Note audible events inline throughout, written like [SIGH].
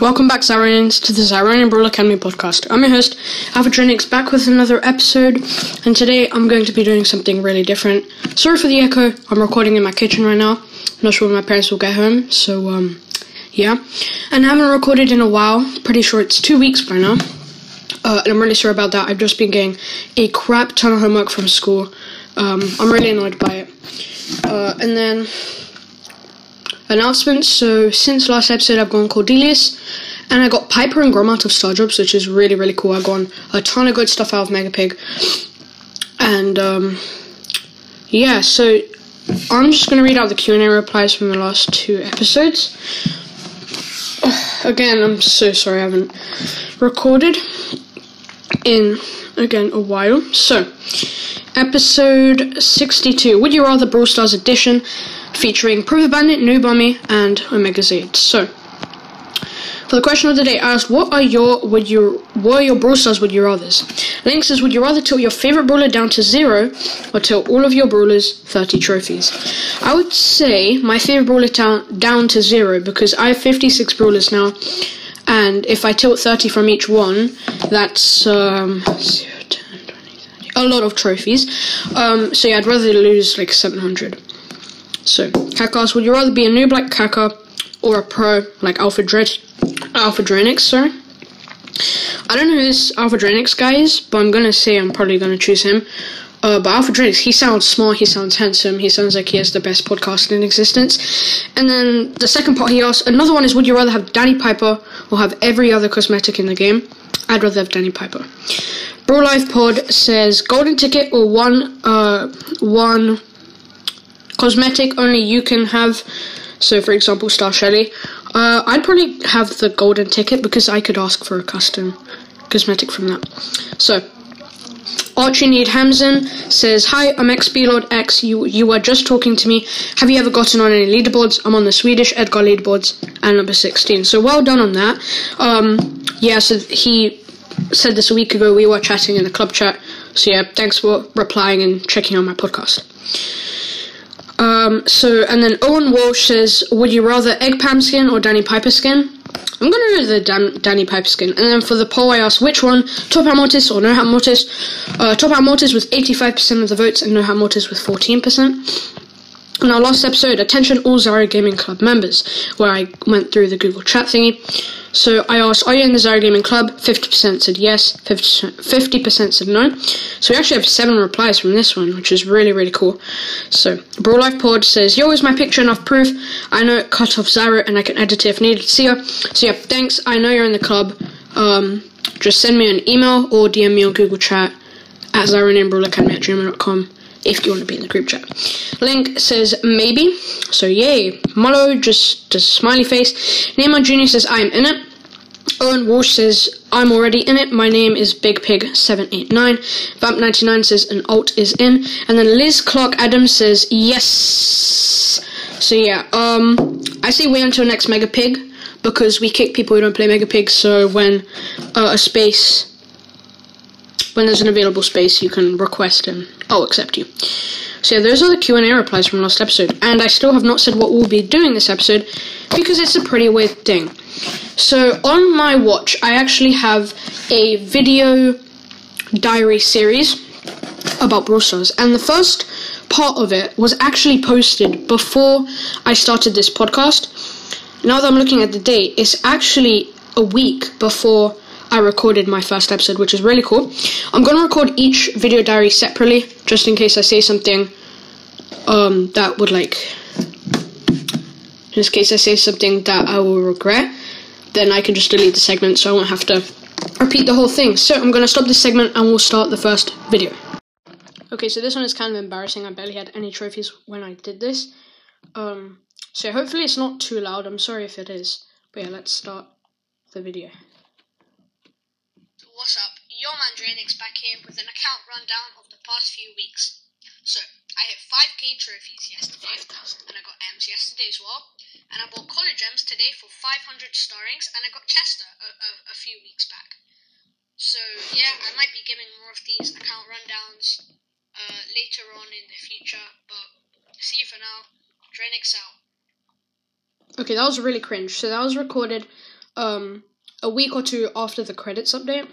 Welcome back, Xyronians, to the Xyronian Brawl Academy podcast. I'm your host, Alpha Draynix, back with another episode, and today I'm going to be doing something really different. Sorry for the echo, I'm recording in my kitchen right now. I'm not sure when my parents will get home, so, um, yeah. And I haven't recorded in a while, pretty sure it's two weeks by now. Uh, and I'm really sorry about that. I've just been getting a crap ton of homework from school. Um, I'm really annoyed by it. Uh, and then announcements. So since last episode, I've gone Cordelius, and I got Piper and Grom out of Star Drops, which is really really cool. I've gotten a ton of good stuff out of Megapig, and um, yeah. So I'm just gonna read out the Q and A replies from the last two episodes. Again, I'm so sorry I haven't recorded in again a while. So, episode 62 Would You Rather Brawl Stars Edition featuring Prove Bandit, New Bummy, and Omega Z. So, for the question of the day, asked, what are your would you what are your Brawl Stars would you rather's? Link says, would you rather tilt your favorite brawler down to zero or tilt all of your brawlers 30 trophies? I would say my favorite brawler down, down to zero because I have 56 brawlers now, and if I tilt 30 from each one, that's um, 0, 10, 20, 30, a lot of trophies. Um, so yeah, I'd rather lose like 700. So, Kakas, would you rather be a noob like Kaka or a pro like Alpha Dread, Alpha Draynix, sorry? I don't know who this Alpha Draynix guy is, but I'm gonna say I'm probably gonna choose him. Uh, but Alpha Draynix, he sounds smart, he sounds handsome, he sounds like he has the best podcast in existence. And then the second part he asked, another one is, would you rather have Danny Piper or have every other cosmetic in the game? I'd rather have Danny Piper. Brawl Life Pod says, golden ticket or one, uh, one cosmetic only you can have. So, for example, Star Shelly. Uh, I'd probably have the golden ticket because I could ask for a custom cosmetic from that. So, Archie Need Hamzen says, Hi, I'm XP Lord X. You you are just talking to me. Have you ever gotten on any leaderboards? I'm on the Swedish Edgar leaderboards and number 16. So well done on that. Um, yeah, so he said this a week ago. We were chatting in the club chat. So yeah, thanks for replying and checking on my podcast. Um, so, and then Owen Walsh says, Would you rather Egg Pam skin or Danny Piper skin? I'm gonna do the Dan- Danny Piper skin. And then for the poll, I asked which one, Top Hat Mortis or No Hat Mortis. Uh, Top Hat Mortis with 85% of the votes and No Hat Mortis with 14%. In our last episode, attention all Zyro Gaming Club members, where I went through the Google chat thingy. So I asked, are you in the Zara Gaming Club? 50% said yes, 50% said no. So we actually have seven replies from this one, which is really, really cool. So, Brawl Life Pod says, Yo, is my picture enough proof? I know it cut off Zara and I can edit it if needed. See ya. So yeah, thanks. I know you're in the club. Um, just send me an email or DM me on Google chat at zyronambrawlacademy at gmail.com if you want to be in the group chat. Link says maybe, so yay. Mullo just a smiley face. Neymar Jr. says I'm in it. Owen Walsh says I'm already in it. My name is Big Pig 789. Vamp99 says an alt is in. And then Liz Clark Adams says yes. So yeah, um, I say wait until next Mega Pig because we kick people who don't play Mega Pig. So when uh, a space when there's an available space, you can request and I'll accept you. So those are the Q&A replies from last episode, and I still have not said what we'll be doing this episode because it's a pretty weird thing. So on my watch, I actually have a video diary series about Brawl Stars, and the first part of it was actually posted before I started this podcast. Now that I'm looking at the date, it's actually a week before I recorded my first episode, which is really cool. I'm gonna record each video diary separately, just in case I say something um, that would like, in this case, I say something that I will regret. Then I can just delete the segment, so I won't have to repeat the whole thing. So I'm gonna stop this segment, and we'll start the first video. Okay, so this one is kind of embarrassing. I barely had any trophies when I did this. Um, so hopefully it's not too loud. I'm sorry if it is. But yeah, let's start the video. What's up? Your back here with an account rundown of the past few weeks. So, I hit 5k trophies yesterday, and I got Emz yesterday as well. And I bought college Emz today for 500 starrings, and I got Chester a, a, a few weeks back. So, yeah, I might be giving more of these account rundowns uh, later on in the future, but see you for now. Draynix out. Okay, that was really cringe. So that was recorded um a week or two after the credits update,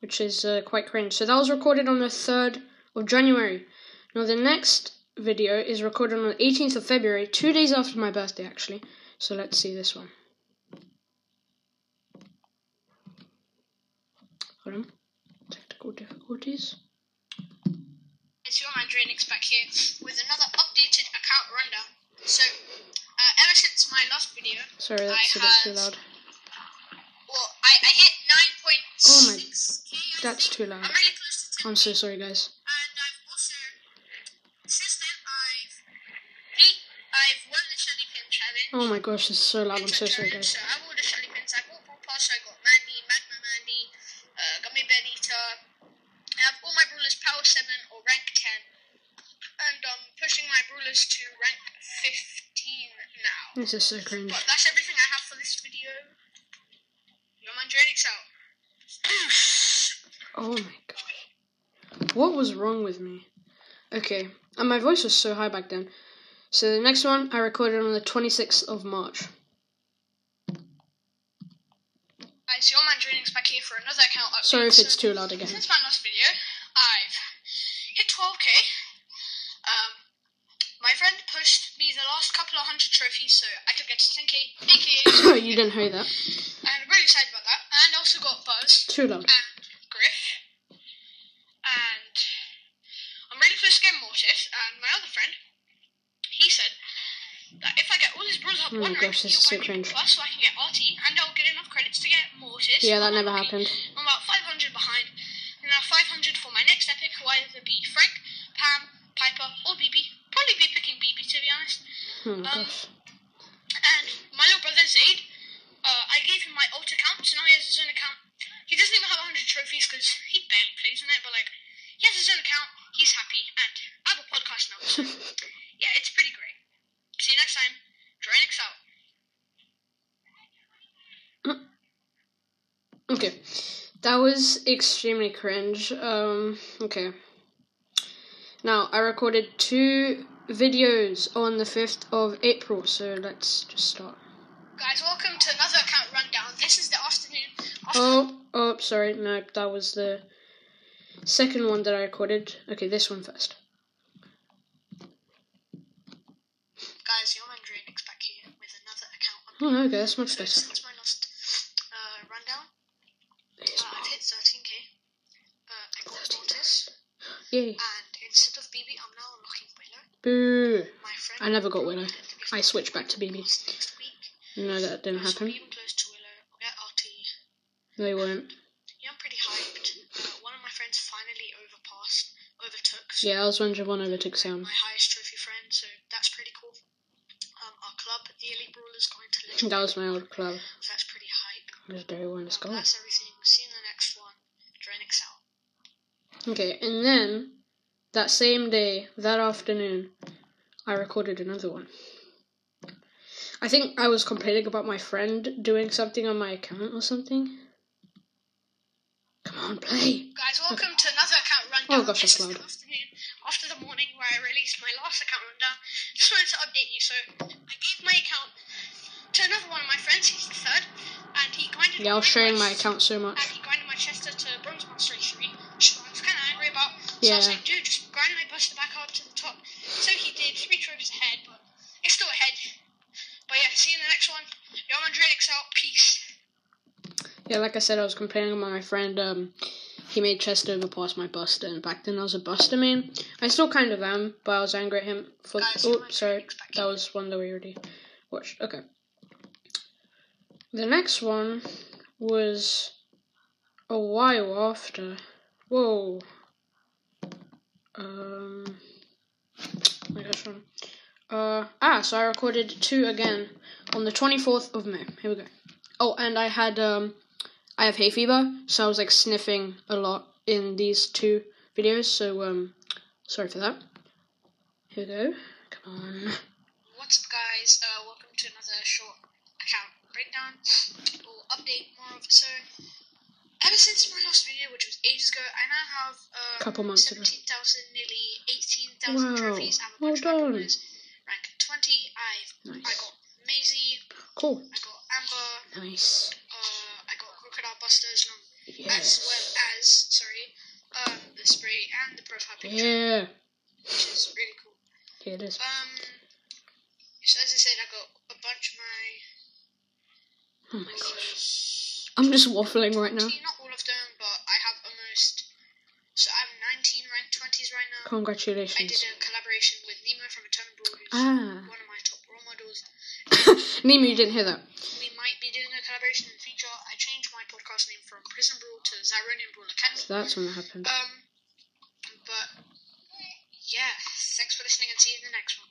which is uh, quite cringe. So that was recorded on the third of January. Now the next video is recorded on the 18th of February, two days after my birthday, actually. So let's see this one. Hold on. Technical difficulties. It's your man Draynix back here with another updated account rundown. So, uh, ever since my last video, Sorry, that's I a bit too loud. well, I, I hit 9.6 Oh my- That's too loud. I'm really close to 10 I'm so sorry, guys. and I've also since then I've beat I've won the Shelly Pin challenge. Oh my gosh, this is so loud. I'm so sorry, guys. So I bought the Shelly Pins. I bought Brawl Pass. I got Mandy, Magma Mandy, uh, Gummy Bear Eater. I have all my brawlers power seven or rank ten, and I'm pushing my brawlers to rank fifteen now. This is so cringe. But that's everything I have for this video. Your man Draynix out. Oh my gosh. What was wrong with me? Okay, and my voice was so high back then. So the next one I recorded on the 26th of March. So your man Draynix back here for another account update. Sorry if So- it's too loud again. Since my last video, I've hit 12k. Um, my friend pushed me the last couple of hundred trophies, so I could get to 10k, aka, [COUGHS] you didn't hear that. and I'm really excited about that. And also got Buzz Too loud. and Griff, and To getting Mortis. And my other friend, he said that if I get all his bros up Oh one rank, gosh, this he'll so buy me. Plus, so I can get RT, and I'll get enough credits to get Mortis. Yeah, that never happened. I'm about 500 behind. And now 500 for my next epic who will either be Frank, Pam, Piper, or Bibi. Probably be picking Bibi to be honest. Oh Um, gosh. And my little brother Zaid, uh, I gave him my alt account, so now he has his own account. He doesn't even have 100 trophies because he barely plays in it, but like, he has his own account, he's happy, and I have a podcast now. So, [LAUGHS] yeah, it's pretty great. See you next time. Draynix out. [CLEARS THROAT] Okay. That was extremely cringe. Um, okay. Now, I recorded two videos on the 5th of April, so let's just start. Guys, welcome to another account rundown. This is the afternoon. After Oh, oh, sorry, no, that was the second one that I recorded. Okay, this one first. Guys, your man Draynix back here with another account on Oh, okay, that's much So better. since my last uh, rundown, uh, I've hit 13k. Uh, I got Mortis, Yay. and instead of Bibi, I'm now unlocking Willow. Boo. My friend. I never got Willow. I switched back to Bibi. No, that didn't happen. even close to Willow. We'll get RT. They won't. Yeah, I'm pretty hyped. Uh, one of my friends finally overpassed, overtook. So Yeah, I was wondering one overtook Sam. My highest trophy friend, so that's pretty cool. Um, our club, the Elite Brawlers, going to. That was my old club. So that's pretty hype. Legendary one, let's Um, go. that's everything. See you in the next one. Draynix out. Okay, and then that same day, that afternoon, I recorded another one. I think I was complaining about my friend doing something on my account or something. Come on, play. Guys, welcome to another account rundown. Oh gosh, this that's loud. afternoon after the morning where I released my last account rundown. Just wanted to update you. So I gave my account to another one of my friends. He's the third, and he grinded. Yeah, I was sharing my account so much. And he grinded my Chester to Bronze Master H3, which I was kind of angry about. So I was like, dude, just grind my Buster back up to the top. So he did. Three trophies ahead, but it's still ahead. But yeah, see you in the next one. Yo, I'm Andrex out. Peace. Yeah, like I said, I was complaining about my friend. Um, he made chest overpass my Buster, and back then I was a Buster main. I still kind of am, but I was angry at him for. Guys, Oh, sorry, that was one that we already watched. Okay. The next one was a while after. Whoa. Um. My gosh, one. Uh ah, so I recorded two again on the twenty fourth of May. Here we go. Oh, and I had um, I have hay fever, so I was like sniffing a lot in these two videos. So um, sorry for that. Here we go. Come on. What's up, guys? Uh, welcome to another short account breakdown or update more of. So, ever since my last video, which was ages ago, I now have um, Couple months ago. 17,000, nearly 18,000 Wow, trophies. I have a well bunch of my done. Rank 20. I've I got Maisie. Cool. I got Amber. Nice. I got Crocodile Busters along as well as sorry, um, the spray and the profile picture, Yeah. which is really cool. Here it is. Um, so as I said, I got a bunch of my. Oh my gosh. I'm just waffling right now. Not all of them, but I have almost. So I'm 19 ranked 20s right now. Congratulations! I did a collaboration with Nemo from Eternal who's Ah. one of my top role models. [LAUGHS] Nemo, you didn't hear that. We might be doing a collaboration podcast name from Prison Brawl to Xyronian Brawl Academy. So that's when it happened. Um, but yeah, thanks for listening and see you in the next one.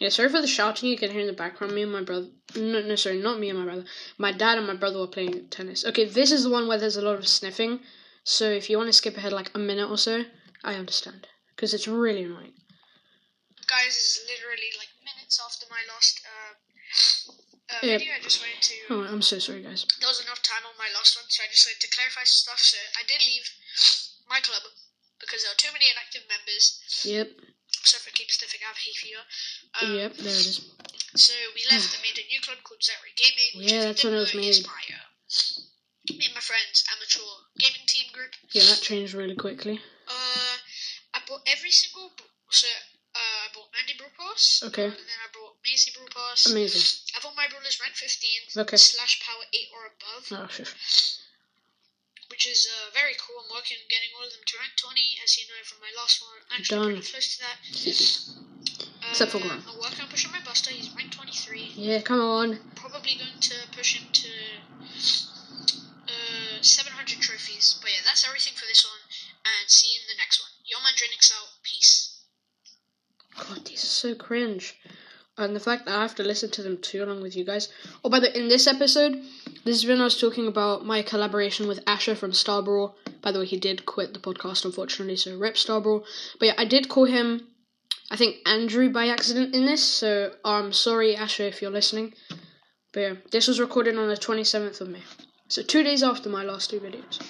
Yeah, sorry for the shouting you can hear in the background. Me and my brother. No, no, sorry, not me and my brother. My dad and my brother were playing tennis. Okay, this is the one where there's a lot of sniffing. So if you want to skip ahead like a minute or so, I understand. Because it's really annoying. Guys, it's literally like minutes after my last uh, uh, Yeah. video. I just wanted to. Oh, I'm so sorry, guys. There was enough time on my last one, so I just wanted to clarify some stuff. So I did leave my club because there were too many inactive members. Yep, So if I keep sniffing, I have hay fever. Um, yep, there it is. So we left and made a new club called Zero Gaming. Which Yeah, that's when it was made. My, uh, me and my friends amateur gaming team group. Yeah, that changed really quickly. Uh, I bought every single. So uh, I bought Mandy Brew Okay. And then I bought Macy Brew Pass. Amazing. I've my brawlers rank 15 Okay. slash power 8 or above, Oh, shush. which is uh, very cool. I'm working on getting all of them to rank 20, as you know from my last one. Actually, Done. close to that. [LAUGHS] Except for Uh, I'm working on pushing my Buster. He's rank 23. Yeah, come on. Probably going to push him to uh, 700 trophies. But yeah, that's everything for this one. And see you in the next one. Your man Draynix out. Peace. God, these are so cringe. And the fact that I have to listen to them too along with you guys. Oh, by the way, in this episode, this is when I was talking about my collaboration with Asher from Starbrawl. By the way, he did quit the podcast, unfortunately, so rip Starbrawl. But yeah, I did call him, I think, Andrew by accident in this, so I'm sorry, Asher, if you're listening. But yeah, this was recorded on the 27th of May. So two days after my last two videos.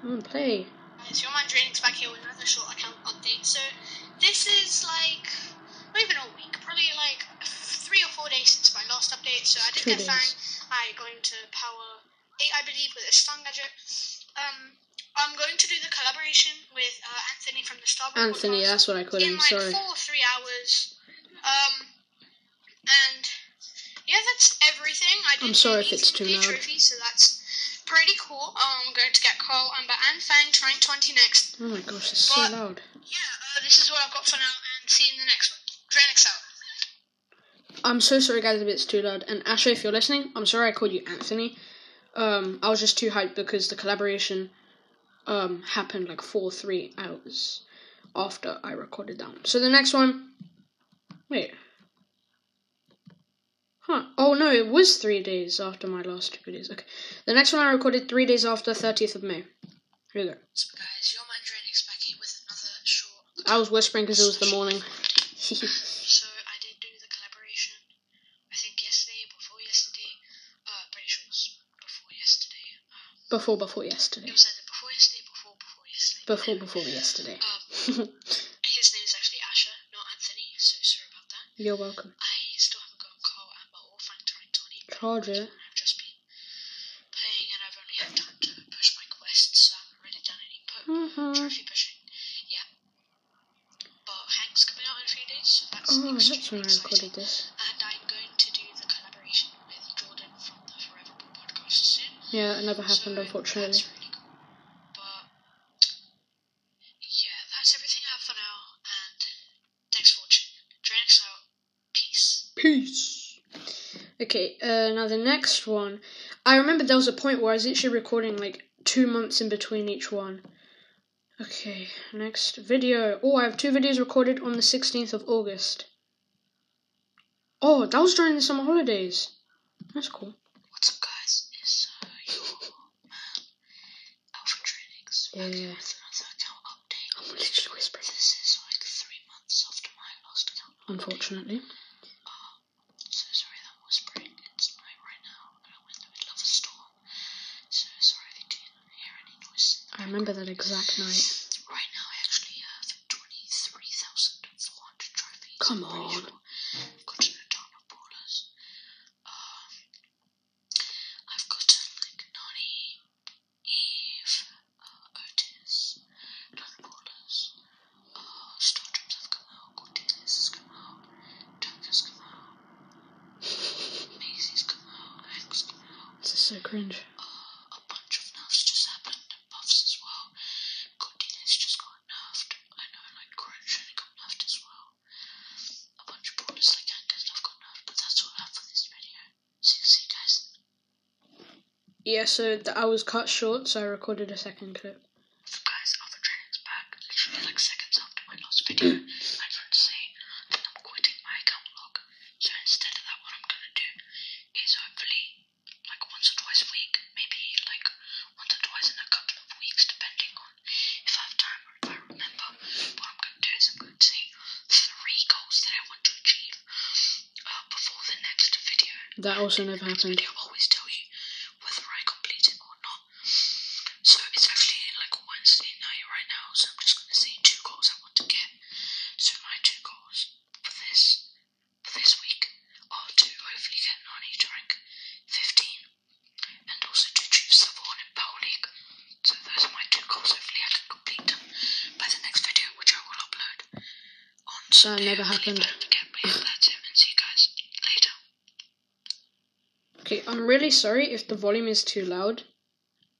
Come on, play. Guys, your man Draynix back here with another short account update. So this is like not even a week, probably like three or four days since my last update. So I did Two get Fang. I got into power eight, I believe, with a stun gadget. Um, I'm going to do the collaboration with uh, Anthony from the Star Wars Anthony, podcast that's what I call in him, like sorry. four or three hours. Um, and yeah, that's everything. I did I'm sorry if it's too loud. trophies, so that's pretty cool. Um, I'm going to get Carl, Amber, and Fang to rank 20 next. Oh my gosh, it's so loud. Yeah, uh, this is what I've got for now, and see you in the next one. I'm so sorry, guys, if it's too loud. And Asher, if you're listening, I'm sorry I called you Anthony. Um, I was just too hyped because the collaboration um happened like four, three hours after I recorded that one. So the next one, wait, huh? Oh no, it was three days after my last two videos. Okay, the next one I recorded three days after 30th of May. Here we go. So guys, your man Draynix back here with another short. I was whispering because it was the morning. [LAUGHS] So I did do the collaboration. I think yesterday, before yesterday. Uh, pretty sure it was before yesterday. Before, before it yesterday. was either before yesterday, before before yesterday. Before, before yesterday. Um, his name is actually Asher, not Anthony. So sorry about that. You're welcome. I still haven't gotten Carl, Amber, or Frank to rank 20. but Charger. I've just been playing, and I've only had time to push my quests, so I haven't really done any po- Mhm. trophy pushing. Yeah. But Hank's coming out in a few days, so that's Oh, that's when I recorded this. And I'm going to do the collaboration with Jordan from the Forever Ball podcast soon. Yeah, it never happened, so unfortunately. Really cool. Yeah, that's everything I have for now. And thanks for watching. Draynix out. Peace. Peace. Okay, uh, now the next one. I remember there was a point where I was actually recording like two months in between each one. Okay, next video. Oh, I have two videos recorded on the 16th of August. Oh, that was during the summer holidays. That's cool. What's up, guys? It's uh, your man, Alpha Yeah. Back here with another account update. I'm literally whispering. This is like three months after my last account. Unfortunately. Um, so sorry that I'm whispering. It's night right now, and I'm in the middle of a storm. So sorry if you do hear any noise. I remember that exact night. Right now, I actually have 23,400 trophies. Come on. sure. I've got an ton of brawlers. Um, so cringe. Uh, a bunch of nerfs just happened and buffs as well. Godinez just got nerfed. I know, like Crunch got nerfed as well. A bunch of brawlers like Anchors have got nerfed, but that's all I have for this video. See, see you guys. Yeah, so th- I was cut short, so I recorded a second clip. So guys, Alpha Training's back. Literally like seconds after my last video. I tried to say that I'm quitting my account log. So instead of that, what I'm gonna do is hopefully like once or twice a week, maybe like once or twice in a couple of weeks, depending on if I have time or if I remember. What I'm gonna do is I'm going to say three goals that I want to achieve uh, before the next video. That also never happened. video I'll always tell you whether I complete it or not. So it's actually like Wednesday night right now, so I'm just gonna say two goals I want to get. So my two goals for this for this week are to hopefully get Nani to rank 15 and also to achieve silver one in Power League. So those are my two goals. Hopefully I can complete them by the next video, which I will upload on Sunday. never hopefully, happened. but Again, but yeah, that's it, and see you guys later. Okay, I'm really sorry if the volume is too loud.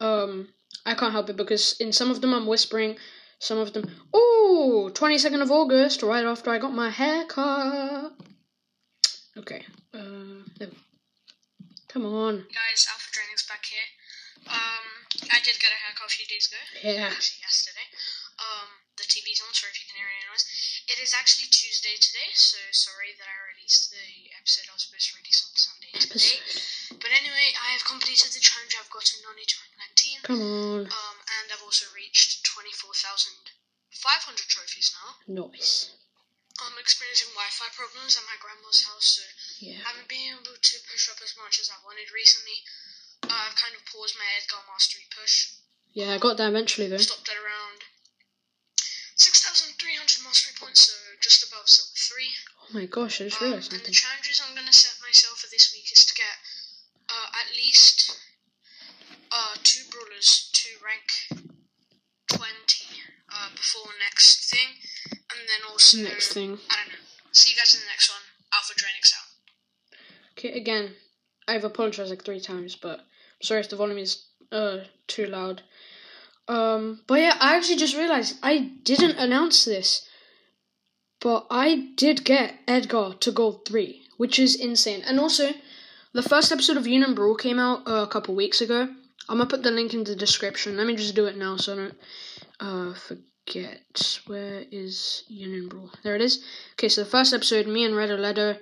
Um, I can't help it because in some of them I'm whispering, some of them. Oh, 22nd of August, right after I got my haircut. Okay, uh, come on. Guys, Alpha Training's back here. Um, I did get a haircut a few days ago. Yeah. Actually, yesterday. TV's on, sorry if you can hear any noise. It is actually Tuesday today, so sorry that I released the episode I was supposed to release on Sunday today. Episode. But anyway, I have completed the challenge. I've gotten rank 19. Come on. Um, and I've also reached 24,500 trophies now. Nice. I'm experiencing Wi-Fi problems at my grandma's house, so Yeah. I haven't been able to push up as much as I wanted recently. Uh, I've kind of paused my Edgar Mastery push. Yeah, I got there eventually though. Stopped at around 6,300 mastery points, so just above silver 3. Oh my gosh, I just Um, realized and the challenges I'm going to set myself for this week is to get uh, at least uh, two brawlers to rank 20 uh, before next thing. And then also, Next thing. I don't know. See you guys in the next one. Alpha Draynix out. Okay, again, I've apologized like three times, but I'm sorry if the volume is uh too loud. Um, but yeah, I actually just realized I didn't announce this, but I did get Edgar to gold three, which is insane. And also, the first episode of Union Brawl came out uh, a couple weeks ago. I'm gonna put the link in the description. Let me just do it now so I don't uh forget. Where is Union Brawl? There it is. Okay, so the first episode, me and Red Ledo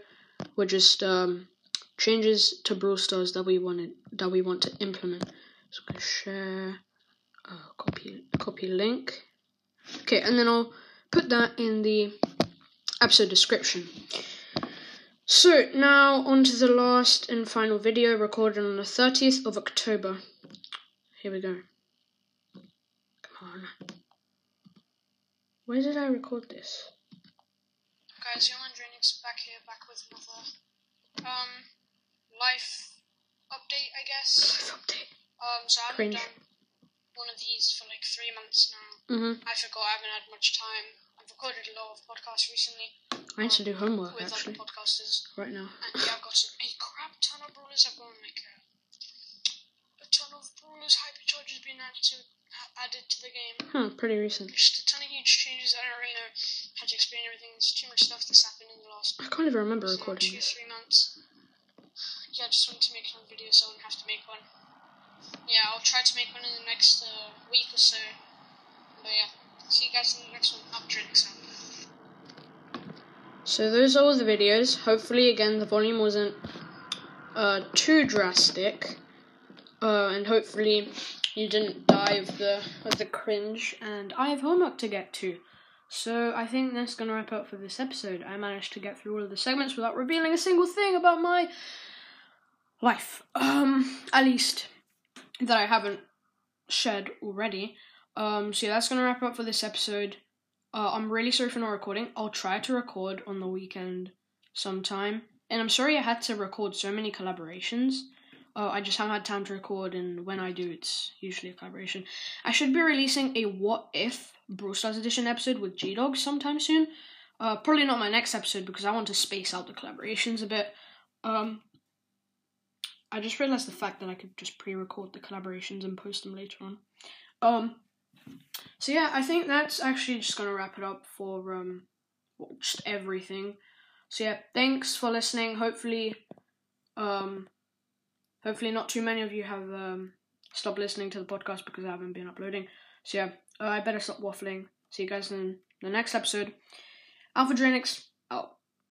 were just um changes to Brawl Stars that we wanted that we want to implement. So I'm gonna share, uh, copy copy link. Okay, and then I'll put that in the episode description. So now on to the last and final video recorded on the 30th of October. Here we go. Come on. Where did I record this? Guys, Young Draynix back here, back with another um life update, I guess. Life update. Um, so I haven't Cringe. done one of these for like three months now. Mhm. I forgot I haven't had much time. I've recorded a lot of podcasts recently I need to do homework with actually other podcasters, right now. and yeah, I've got some, a crap ton of brawlers. I've got like a, a ton of brawlers, hyperchargers being added to added to the game. Huh, pretty recent. Just a ton of huge changes. I don't really know how to explain everything. There's too much stuff that's happened in the last I can't even remember recording two, this. three months. Yeah, I just wanted to make another video, so I wouldn't have to make one. Yeah, I'll try to make one in the next uh, week or so. But yeah, see you guys in the next one. Up drinks. So those are all the videos. Hopefully, again, the volume wasn't uh, too drastic, uh, and hopefully you didn't die of the of the cringe. And I have homework to get to, so I think that's gonna wrap up for this episode. I managed to get through all of the segments without revealing a single thing about my life. Um, at least that I haven't shared already. Um, so yeah, that's gonna wrap up for this episode. Uh, I'm really sorry for not recording. I'll try to record on the weekend sometime. And I'm sorry I had to record so many collaborations. Uh, I just haven't had time to record, and when I do, it's usually a collaboration. I should be releasing a What If Brawl Stars Edition episode with G Dog sometime soon. Uh, probably not my next episode because I want to space out the collaborations a bit. Um, I just realized the fact that I could just pre-record the collaborations and post them later on. Um, so yeah, I think that's actually just gonna wrap it up for um, just everything. So yeah, thanks for listening. Hopefully, um, hopefully not too many of you have um stopped listening to the podcast because I haven't been uploading. So yeah, uh, I better stop waffling. See you guys in the next episode. Alpha Draynix out.